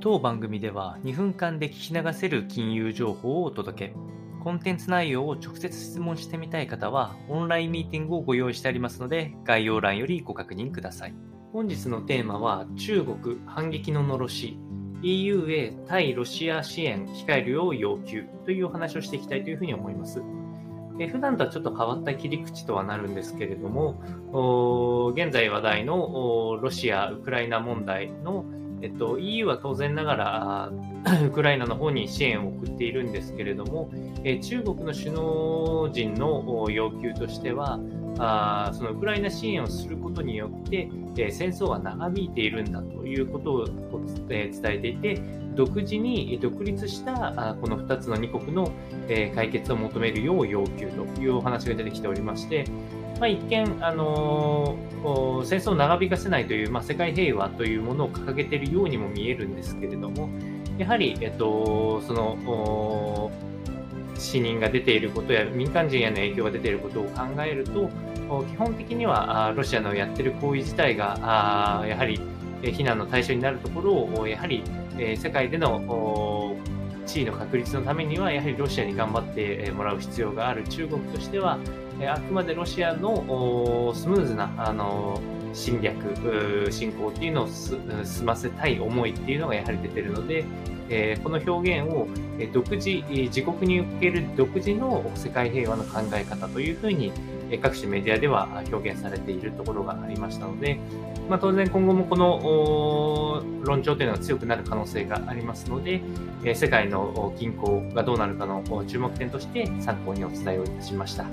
当番組では2分間で聞き流せる金融情報をお届け。コンテンツ内容を直接質問してみたい方は、オンラインミーティングをご用意してありますので、概要欄よりご確認ください。本日のテーマは、中国反撃ののろし、EU へ対ロシア支援控えるよう要求というお話をしていきたいというふうに思います。え普段とはちょっと変わった切り口とはなるんですけれども、現在話題のロシア・ウクライナ問題のえっと、EU は当然ながら ウクライナの方に支援を送っているんですけれども、え中国の首脳陣の要求としてはあそのウクライナ支援をすることによって、え戦争が長引いているんだということを、え伝えていて独自に独立したこの2つの2国の、え解決を求めるよう要求というお話が出てきておりましてまあ、一見、あのー、戦争を長引かせないという、まあ、世界平和というものを掲げているようにも見えるんですけれども、やはり、えっと、その、死人が出ていることや民間人への影響が出ていることを考えると、基本的にはロシアのやっている行為自体が、やはり非難の対象になるところを、やはり世界での地位の確立のためには、やはりロシアに頑張ってもらう必要がある。中国としては、あくまでロシアのスムーズなあの侵略、侵攻っていうのを済ませたい思いっていうのがやはり出てるので、えー、この表現を独自、自国における独自の世界平和の考え方というふうに各種メディアでは表現されているところがありましたので、まあ、当然今後もこの論調というのが強くなる可能性がありますので、世界の均衡がどうなるかの注目点として参考にお伝えをいたしました。